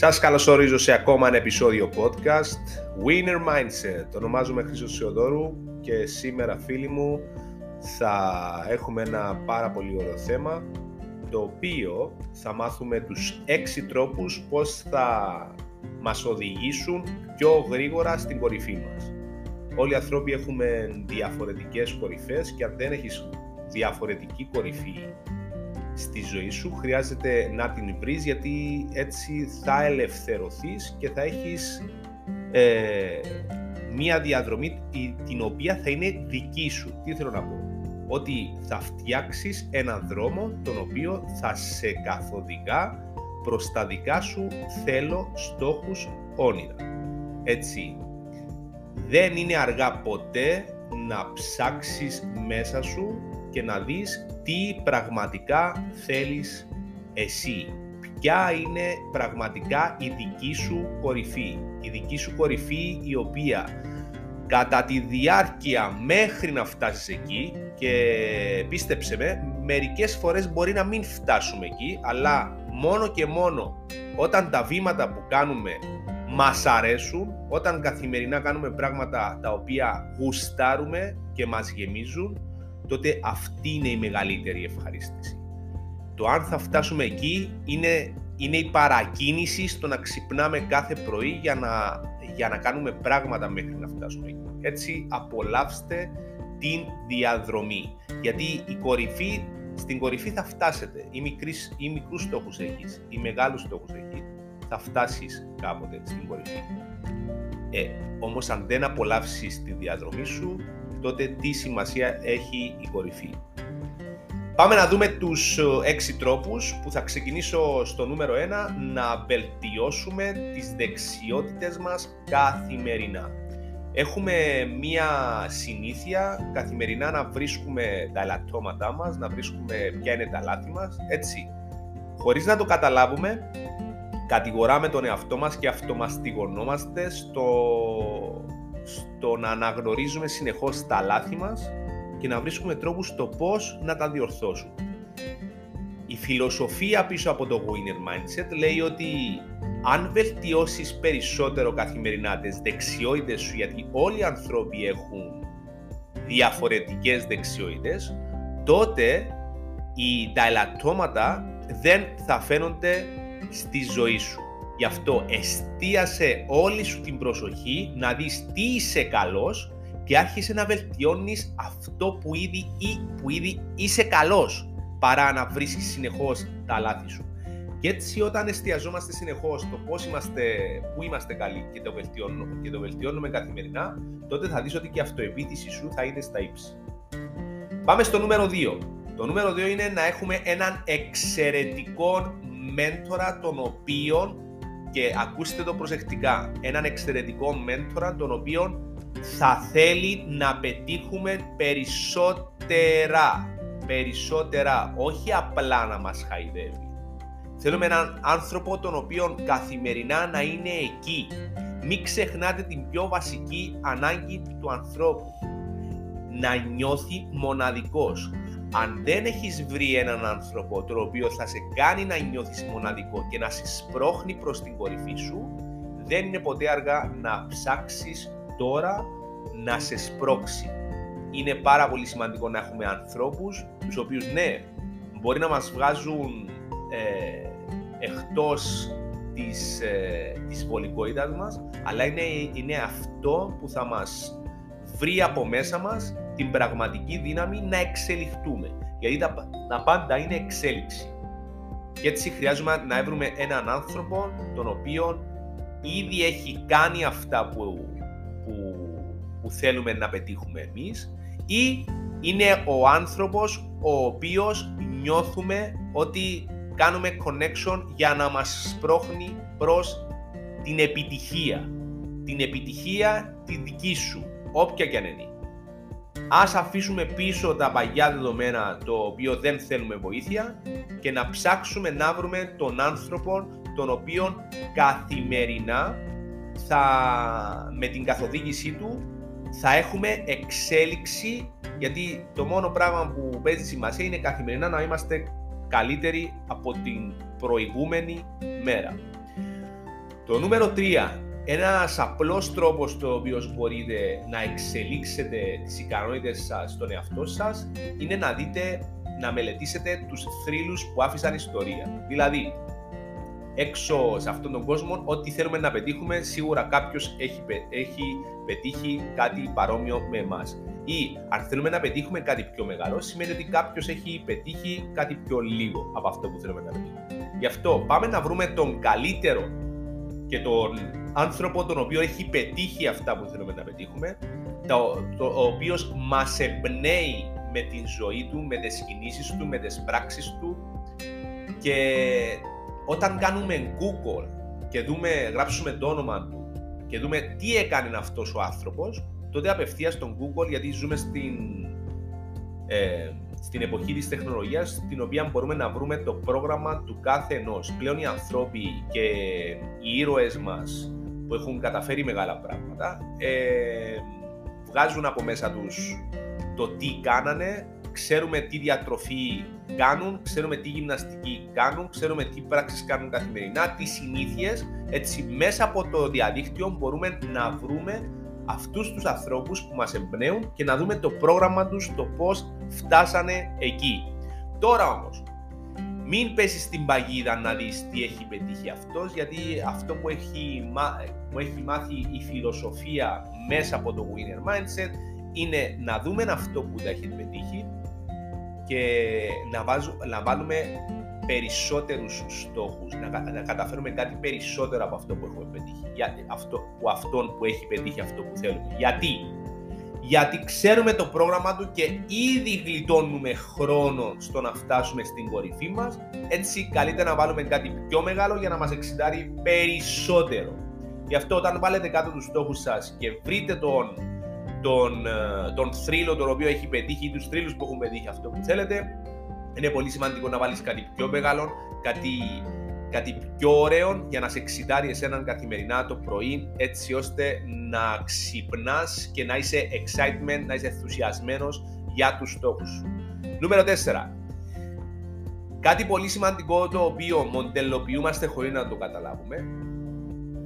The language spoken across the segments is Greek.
Σας καλωσορίζω σε ακόμα ένα επεισόδιο podcast Winner Mindset. Ονομάζομαι Χρήστος Σιωδόρου και σήμερα φίλοι μου θα έχουμε ένα πάρα πολύ ωραίο θέμα το οποίο θα μάθουμε τους έξι τρόπους πώς θα μας οδηγήσουν πιο γρήγορα στην κορυφή μας. Όλοι οι ανθρώποι έχουμε διαφορετικές κορυφές και αν δεν έχεις διαφορετική κορυφή στη ζωή σου χρειάζεται να την βρεις γιατί έτσι θα ελευθερωθείς και θα έχεις ε, μία διαδρομή την οποία θα είναι δική σου. Τι θέλω να πω; Ότι θα φτιάξεις έναν δρόμο τον οποίο θα σε καθοδηγά προς τα δικά σου θέλω, στόχους, όνειρα. Έτσι, δεν είναι αργά ποτέ να ψάξεις μέσα σου και να δεις τι πραγματικά θέλεις εσύ. Ποια είναι πραγματικά η δική σου κορυφή. Η δική σου κορυφή η οποία κατά τη διάρκεια μέχρι να φτάσεις εκεί και πίστεψε με, μερικές φορές μπορεί να μην φτάσουμε εκεί, αλλά μόνο και μόνο όταν τα βήματα που κάνουμε μας αρέσουν, όταν καθημερινά κάνουμε πράγματα τα οποία γουστάρουμε και μας γεμίζουν, τότε αυτή είναι η μεγαλύτερη ευχαρίστηση. Το αν θα φτάσουμε εκεί είναι, είναι η παρακίνηση στο να ξυπνάμε κάθε πρωί για να, για να κάνουμε πράγματα μέχρι να φτάσουμε εκεί. Έτσι απολαύστε την διαδρομή. Γιατί η κορυφή, στην κορυφή θα φτάσετε. Ή, μικρής, ή μικρούς στόχους έχεις, ή μεγάλους στόχους έχεις. Θα φτάσεις κάποτε στην κορυφή. Ε, όμως αν δεν απολαύσεις τη διαδρομή σου, τότε τι σημασία έχει η κορυφή. Πάμε να δούμε τους ε, έξι τρόπους που θα ξεκινήσω στο νούμερο 1 να βελτιώσουμε τις δεξιότητες μας καθημερινά. Έχουμε μία συνήθεια καθημερινά να βρίσκουμε τα ελαττώματά μας, να βρίσκουμε ποια είναι τα λάθη μας, έτσι. Χωρίς να το καταλάβουμε, κατηγοράμε τον εαυτό μας και αυτομαστιγωνόμαστε στο στο να αναγνωρίζουμε συνεχώς τα λάθη μας και να βρίσκουμε τρόπους στο πώς να τα διορθώσουμε. Η φιλοσοφία πίσω από το Winner Mindset λέει ότι αν βελτιώσεις περισσότερο καθημερινά τις δεξιότητες σου, γιατί όλοι οι άνθρωποι έχουν διαφορετικές δεξιότητες, τότε οι, τα ελαττώματα δεν θα φαίνονται στη ζωή σου. Γι' αυτό εστίασε όλη σου την προσοχή να δεις τι είσαι καλός και άρχισε να βελτιώνεις αυτό που ήδη, ή, που ήδη είσαι καλός παρά να βρίσκεις συνεχώς τα λάθη σου. Και έτσι όταν εστιαζόμαστε συνεχώς στο πώς είμαστε, πού είμαστε καλοί και το, βελτιώνουμε, και το βελτιώνουμε καθημερινά, τότε θα δεις ότι και η αυτοεπίθεση σου θα είναι στα ύψη. Πάμε στο νούμερο 2. Το νούμερο 2 είναι να έχουμε έναν εξαιρετικό μέντορα τον οποίο και ακούστε το προσεκτικά, έναν εξαιρετικό μέντορα τον οποίο θα θέλει να πετύχουμε περισσότερα, περισσότερα, όχι απλά να μας χαϊδεύει. Θέλουμε έναν άνθρωπο τον οποίο καθημερινά να είναι εκεί. Μην ξεχνάτε την πιο βασική ανάγκη του ανθρώπου. Να νιώθει μοναδικός αν δεν έχεις βρει έναν άνθρωπο το οποίο θα σε κάνει να νιώθεις μοναδικό και να σε σπρώχνει προς την κορυφή σου, δεν είναι ποτέ αργά να ψάξεις τώρα να σε σπρώξει. Είναι πάρα πολύ σημαντικό να έχουμε ανθρώπους, τους οποίους ναι, μπορεί να μας βγάζουν ε, εκτός της, ε, της βολικότητας μας, αλλά είναι, είναι αυτό που θα μας βρει από μέσα μας την πραγματική δύναμη να εξελιχτούμε. Γιατί τα, τα πάντα είναι εξέλιξη. Και έτσι χρειάζομαι να βρούμε έναν άνθρωπο τον οποίο ήδη έχει κάνει αυτά που, που, που θέλουμε να πετύχουμε εμείς ή είναι ο άνθρωπος ο οποίος νιώθουμε ότι κάνουμε connection για να μας σπρώχνει προς την επιτυχία. Την επιτυχία τη δική σου, όποια και αν είναι. Ας αφήσουμε πίσω τα παγιά δεδομένα το οποίο δεν θέλουμε βοήθεια και να ψάξουμε να βρούμε τον άνθρωπο τον οποίο καθημερινά θα, με την καθοδήγησή του θα έχουμε εξέλιξη γιατί το μόνο πράγμα που παίζει σημασία είναι καθημερινά να είμαστε καλύτεροι από την προηγούμενη μέρα. Το νούμερο 3. Ένας απλός τρόπος το οποίος μπορείτε να εξελίξετε τις ικανότητες σας στον εαυτό σας είναι να δείτε, να μελετήσετε τους θρύλους που άφησαν ιστορία. Δηλαδή, έξω σε αυτόν τον κόσμο, ό,τι θέλουμε να πετύχουμε, σίγουρα κάποιος έχει, έχει πετύχει κάτι παρόμοιο με εμάς. Ή αν θέλουμε να πετύχουμε κάτι πιο μεγάλο, σημαίνει ότι κάποιος έχει πετύχει κάτι πιο λίγο από αυτό που θέλουμε να πετύχουμε. Γι' αυτό πάμε να βρούμε τον καλύτερο και τον άνθρωπο τον οποίο έχει πετύχει αυτά που θέλουμε να πετύχουμε, το, το, ο οποίος μας εμπνέει με την ζωή του, με τις κινήσεις του, με τις πράξεις του και όταν κάνουμε Google και δούμε, γράψουμε το όνομα του και δούμε τι έκανε αυτός ο άνθρωπος, τότε απευθείας στον Google, γιατί ζούμε στην, ε, στην εποχή της τεχνολογίας, στην οποία μπορούμε να βρούμε το πρόγραμμα του κάθε ενός. Πλέον οι ανθρώποι και οι ήρωες μας που έχουν καταφέρει μεγάλα πράγματα, ε, βγάζουν από μέσα τους το τι κάνανε, ξέρουμε τι διατροφή κάνουν, ξέρουμε τι γυμναστική κάνουν, ξέρουμε τι πράξεις κάνουν καθημερινά, τι συνήθειες. Έτσι μέσα από το διαδίκτυο μπορούμε να βρούμε αυτούς τους ανθρώπους που μας εμπνέουν και να δούμε το πρόγραμμα τους, το πώς φτάσανε εκεί. Τώρα όμως, μην πέσεις στην παγίδα να δεις τι έχει πετύχει αυτός, γιατί αυτό που έχει, που έχει μάθει η φιλοσοφία μέσα από το Winner Mindset είναι να δούμε αυτό που τα έχει πετύχει και να, βάζω, να βάλουμε περισσότερους στόχους, να, να καταφέρουμε κάτι περισσότερο από αυτό που έχουμε πετύχει, για, αυτό, που αυτόν που έχει πετύχει αυτό που θέλουμε. Γιατί; Γιατί ξέρουμε το πρόγραμμα του και ήδη γλιτώνουμε χρόνο στο να φτάσουμε στην κορυφή μας, έτσι καλύτερα να βάλουμε κάτι πιο μεγάλο για να μας εξητάρει περισσότερο. Γι' αυτό όταν βάλετε κάτω τους στόχους σας και βρείτε τον τον, ε, τον θρύλο τον οποίο έχει πετύχει ή τους θρύλους που έχουν πετύχει αυτό που θέλετε. Είναι πολύ σημαντικό να βάλεις κάτι πιο μεγάλο, κάτι, κάτι πιο ωραίο για να σε εξητάρει εσέναν καθημερινά το πρωί έτσι ώστε να ξυπνάς και να είσαι excitement, να είσαι ενθουσιασμένος για τους στόχους σου. Νούμερο 4. Κάτι πολύ σημαντικό το οποίο μοντελοποιούμαστε χωρίς να το καταλάβουμε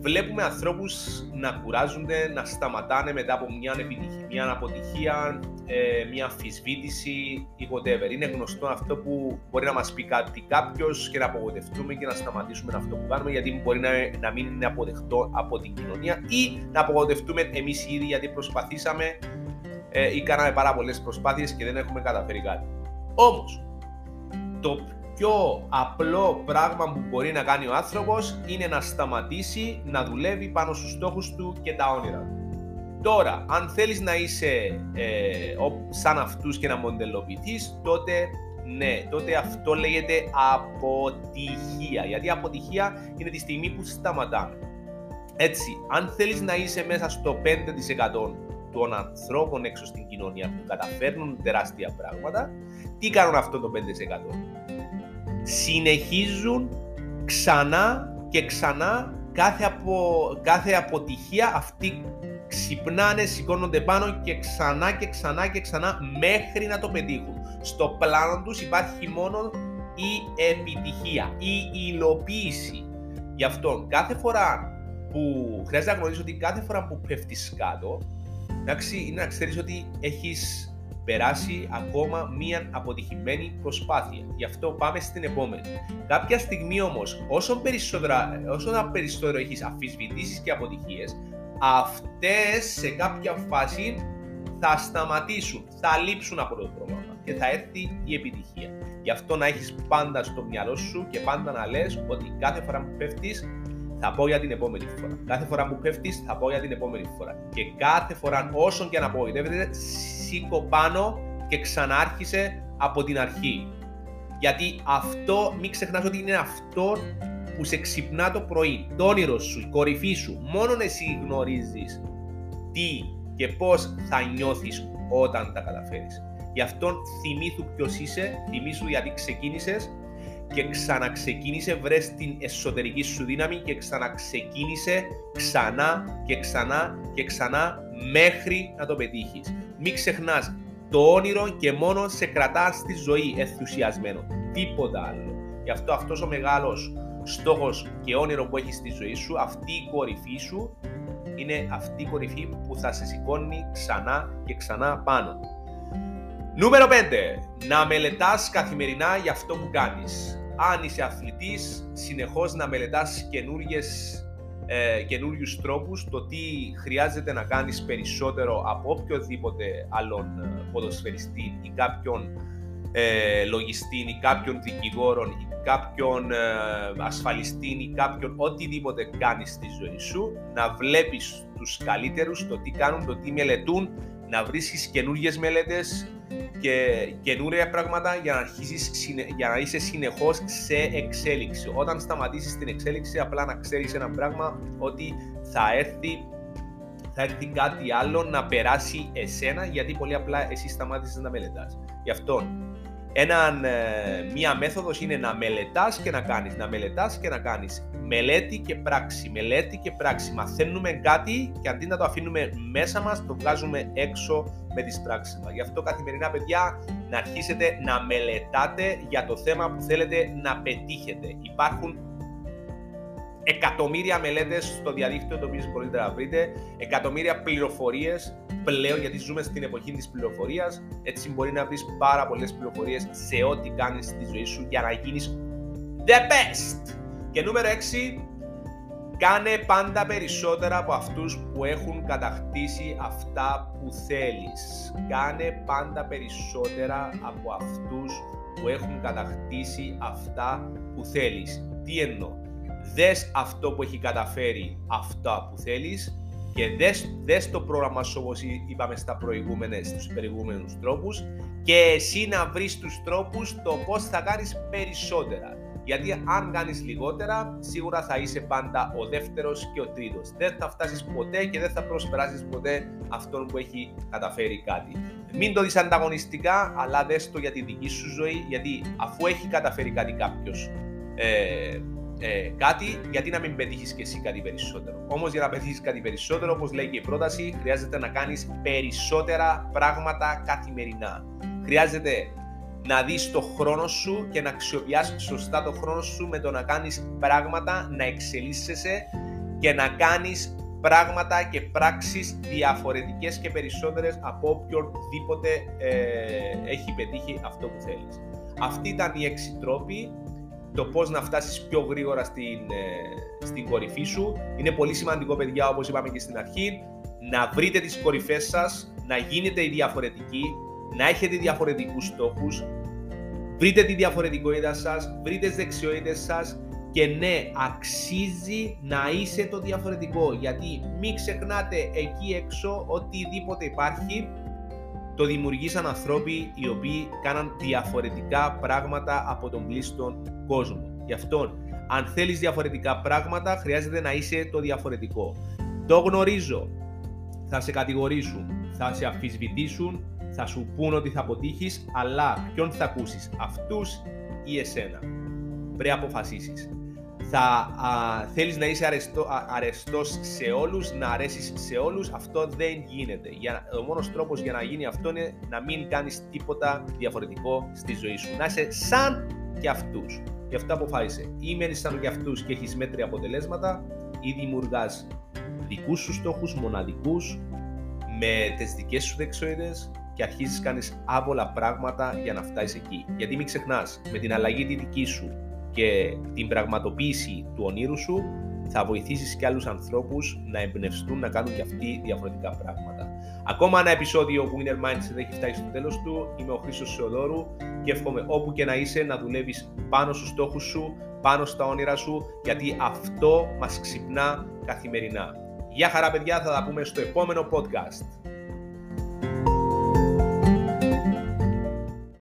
βλέπουμε ανθρώπους να κουράζονται, να σταματάνε μετά από μια επιτυχία, μια αποτυχία, ε, μια αμφισβήτηση ή whatever. Είναι γνωστό αυτό που μπορεί να μας πει κάτι κάποιος και να απογοητευτούμε και να σταματήσουμε αυτό που κάνουμε γιατί μπορεί να, να μην είναι αποδεκτό από την κοινωνία ή να απογοητευτούμε εμείς ήδη γιατί προσπαθήσαμε ε, ή κάναμε πάρα πολλές προσπάθειες και δεν έχουμε καταφέρει κάτι. Όμως, το πιο απλό πράγμα που μπορεί να κάνει ο άνθρωπος είναι να σταματήσει να δουλεύει πάνω στους στόχους του και τα όνειρα του. Τώρα, αν θέλεις να είσαι ε, σαν αυτούς και να μοντελοποιηθείς, τότε ναι, τότε αυτό λέγεται αποτυχία. Γιατί η αποτυχία είναι τη στιγμή που σταματάμε. Έτσι, αν θέλεις να είσαι μέσα στο 5% των ανθρώπων έξω στην κοινωνία που καταφέρνουν τεράστια πράγματα, τι κάνουν αυτό το 5%? συνεχίζουν ξανά και ξανά κάθε, απο, κάθε αποτυχία αυτή ξυπνάνε, σηκώνονται πάνω και ξανά και ξανά και ξανά μέχρι να το πετύχουν. Στο πλάνο τους υπάρχει μόνο η επιτυχία, η υλοποίηση. Γι' αυτό κάθε φορά που χρειάζεται να γνωρίζεις ότι κάθε φορά που πέφτεις κάτω, εντάξει, είναι να ξέρεις ότι έχεις περάσει ακόμα μία αποτυχημένη προσπάθεια. Γι' αυτό πάμε στην επόμενη. Κάποια στιγμή όμως, όσο περισσότερο, όσο περισσότερο έχεις αφισβητήσεις και αποτυχίες, αυτές σε κάποια φάση θα σταματήσουν, θα λείψουν από το πρόγραμμα και θα έρθει η επιτυχία. Γι' αυτό να έχεις πάντα στο μυαλό σου και πάντα να λες ότι κάθε φορά που πέφτεις θα πω για την επόμενη φορά. Κάθε φορά που πέφτεις, θα πω για την επόμενη φορά. Και κάθε φορά, όσον και να απογοητεύεται, σήκω πάνω και ξανάρχισε από την αρχή. Γιατί αυτό, μην ξεχνάς ότι είναι αυτό που σε ξυπνά το πρωί. Το όνειρο σου, η κορυφή σου. Μόνο εσύ γνωρίζεις τι και πώς θα νιώθεις όταν τα καταφέρεις. Γι' αυτό θυμήθου ποιος είσαι, θυμήσου γιατί ξεκίνησες και ξαναξεκίνησε, βρες την εσωτερική σου δύναμη και ξαναξεκίνησε ξανά και ξανά και ξανά μέχρι να το πετύχεις. Μην ξεχνάς, το όνειρο και μόνο σε κρατάς στη ζωή ενθουσιασμένο. Τίποτα άλλο. Γι' αυτό αυτός ο μεγάλος στόχος και όνειρο που έχεις στη ζωή σου, αυτή η κορυφή σου είναι αυτή η κορυφή που θα σε σηκώνει ξανά και ξανά πάνω. Νούμερο 5. Να μελετάς καθημερινά για αυτό που κάνεις. Αν είσαι αθλητής, συνεχώς να μελετάς καινούργιες ε, καινούριους τρόπους, το τι χρειάζεται να κάνεις περισσότερο από οποιοδήποτε άλλον ε, ποδοσφαιριστή ή κάποιον ε, λογιστή ή κάποιον δικηγόρον ή κάποιον ε, ασφαλιστή ή κάποιον οτιδήποτε κάνεις στη ζωή σου, να βλέπεις τους καλύτερους, το τι κάνουν, το τι μελετούν, να βρίσκεις καινούργιες μελέτες και καινούρια πράγματα για να, αρχίσεις, για να είσαι συνεχώς σε εξέλιξη. Όταν σταματήσεις την εξέλιξη, απλά να ξέρεις ένα πράγμα ότι θα έρθει θα έρθει κάτι άλλο να περάσει εσένα γιατί πολύ απλά εσύ σταμάτησες να μελετάς. Γι' αυτό έναν, ε, μία μέθοδος είναι να μελετάς και να κάνεις, να μελετάς και να κάνεις. Μελέτη και πράξη, μελέτη και πράξη. Μαθαίνουμε κάτι και αντί να το αφήνουμε μέσα μας, το βγάζουμε έξω με τις πράξεις μας. Γι' αυτό καθημερινά, παιδιά, να αρχίσετε να μελετάτε για το θέμα που θέλετε να πετύχετε. Υπάρχουν εκατομμύρια μελέτες στο διαδίκτυο το οποίο μπορείτε να βρείτε, εκατομμύρια πληροφορίες πλέον γιατί ζούμε στην εποχή της πληροφορίας. Έτσι μπορεί να βρεις πάρα πολλές πληροφορίες σε ό,τι κάνεις στη ζωή σου για να γίνεις the best. Και νούμερο 6, κάνε πάντα περισσότερα από αυτούς που έχουν κατακτήσει αυτά που θέλεις. Κάνε πάντα περισσότερα από αυτούς που έχουν κατακτήσει αυτά που θέλεις. Τι εννοώ; Δες αυτό που έχει καταφέρει αυτά που θέλεις και δες, δες το πρόγραμμα σου όπως είπαμε στα προηγούμενες, στους προηγούμενους τρόπους και εσύ να βρεις τους τρόπους το πώς θα κάνεις περισσότερα. Γιατί αν κάνεις λιγότερα, σίγουρα θα είσαι πάντα ο δεύτερος και ο τρίτος. Δεν θα φτάσεις ποτέ και δεν θα προσπεράσεις ποτέ αυτόν που έχει καταφέρει κάτι. Μην το δεις ανταγωνιστικά, αλλά δες το για τη δική σου ζωή, γιατί αφού έχει καταφέρει κάτι κάποιος, ε, ε, κάτι, γιατί να μην πετύχεις και εσύ κάτι περισσότερο. Όμως, για να πετύχεις κάτι περισσότερο, όπως λέει και η πρόταση, χρειάζεται να κάνεις περισσότερα πράγματα καθημερινά. Χρειάζεται να δεις το χρόνο σου και να αξιοποιάς σωστά το χρόνο σου με το να κάνεις πράγματα, να εξελίσσεσαι και να κάνεις πράγματα και πράξεις διαφορετικές και περισσότερες από οποιονδήποτε ε, έχει πετύχει αυτό που θέλεις. Αυτοί ήταν οι έξι τρόποι το πώς να φτάσεις πιο γρήγορα στην, ε, στην κορυφή σου. Είναι πολύ σημαντικό, παιδιά, όπως είπαμε και στην αρχή, να βρείτε τις κορυφές σας, να γίνετε οι διαφορετικοί, να έχετε διαφορετικούς στόχους, βρείτε τη διαφορετικότητα σας, βρείτε τις δεξιότητες σας και ναι, αξίζει να είσαι το διαφορετικό, γιατί μην ξεχνάτε εκεί έξω οτιδήποτε υπάρχει το δημιουργήσαν ανθρώποι οι οποίοι κάναν διαφορετικά πράγματα από τον πλήστον κόσμο. Γι' αυτό, αν θέλεις διαφορετικά πράγματα, χρειάζεται να είσαι το διαφορετικό. Το γνωρίζω. Θα σε κατηγορήσουν, θα σε αφισβητήσουν, θα σου πούν ότι θα αποτύχεις, αλλά ποιον θα ακούσεις, αυτούς ή εσένα; Πρέπει να αποφασίσεις θα α, θέλεις να είσαι αρεστό, α, αρεστός σε όλους, να αρέσεις σε όλους, αυτό δεν γίνεται. Για, ο μόνος τρόπος για να γίνει αυτό είναι να μην κάνεις τίποτα διαφορετικό στη ζωή σου. Να είσαι σαν και αυτούς. Γι' αυτό αποφάσισε. Ή μένεις σαν και αυτούς και έχεις μέτρια αποτελέσματα ή δημιουργάς δικούς σου στόχους, μοναδικούς, με τις δικές σου δεξιότητες και αρχίζεις κάνεις άβολα πράγματα για να φτάσεις εκεί. Γιατί μην ξεχνάς, με την αλλαγή τη δική σου και την πραγματοποίηση του ονείρου σου θα βοηθήσεις και άλλους ανθρώπους να εμπνευστούν να κάνουν και αυτοί διαφορετικά πράγματα. Ακόμα ένα επεισόδιο Winner Mindset έχει φτάσει στο τέλος του. Είμαι ο Χρήστος Σεοδόρου και εύχομαι όπου και να είσαι να δουλεύεις πάνω στους στόχους σου, πάνω στα όνειρα σου, γιατί αυτό μας ξυπνά καθημερινά. Γεια χαρά παιδιά, θα τα πούμε στο επόμενο podcast.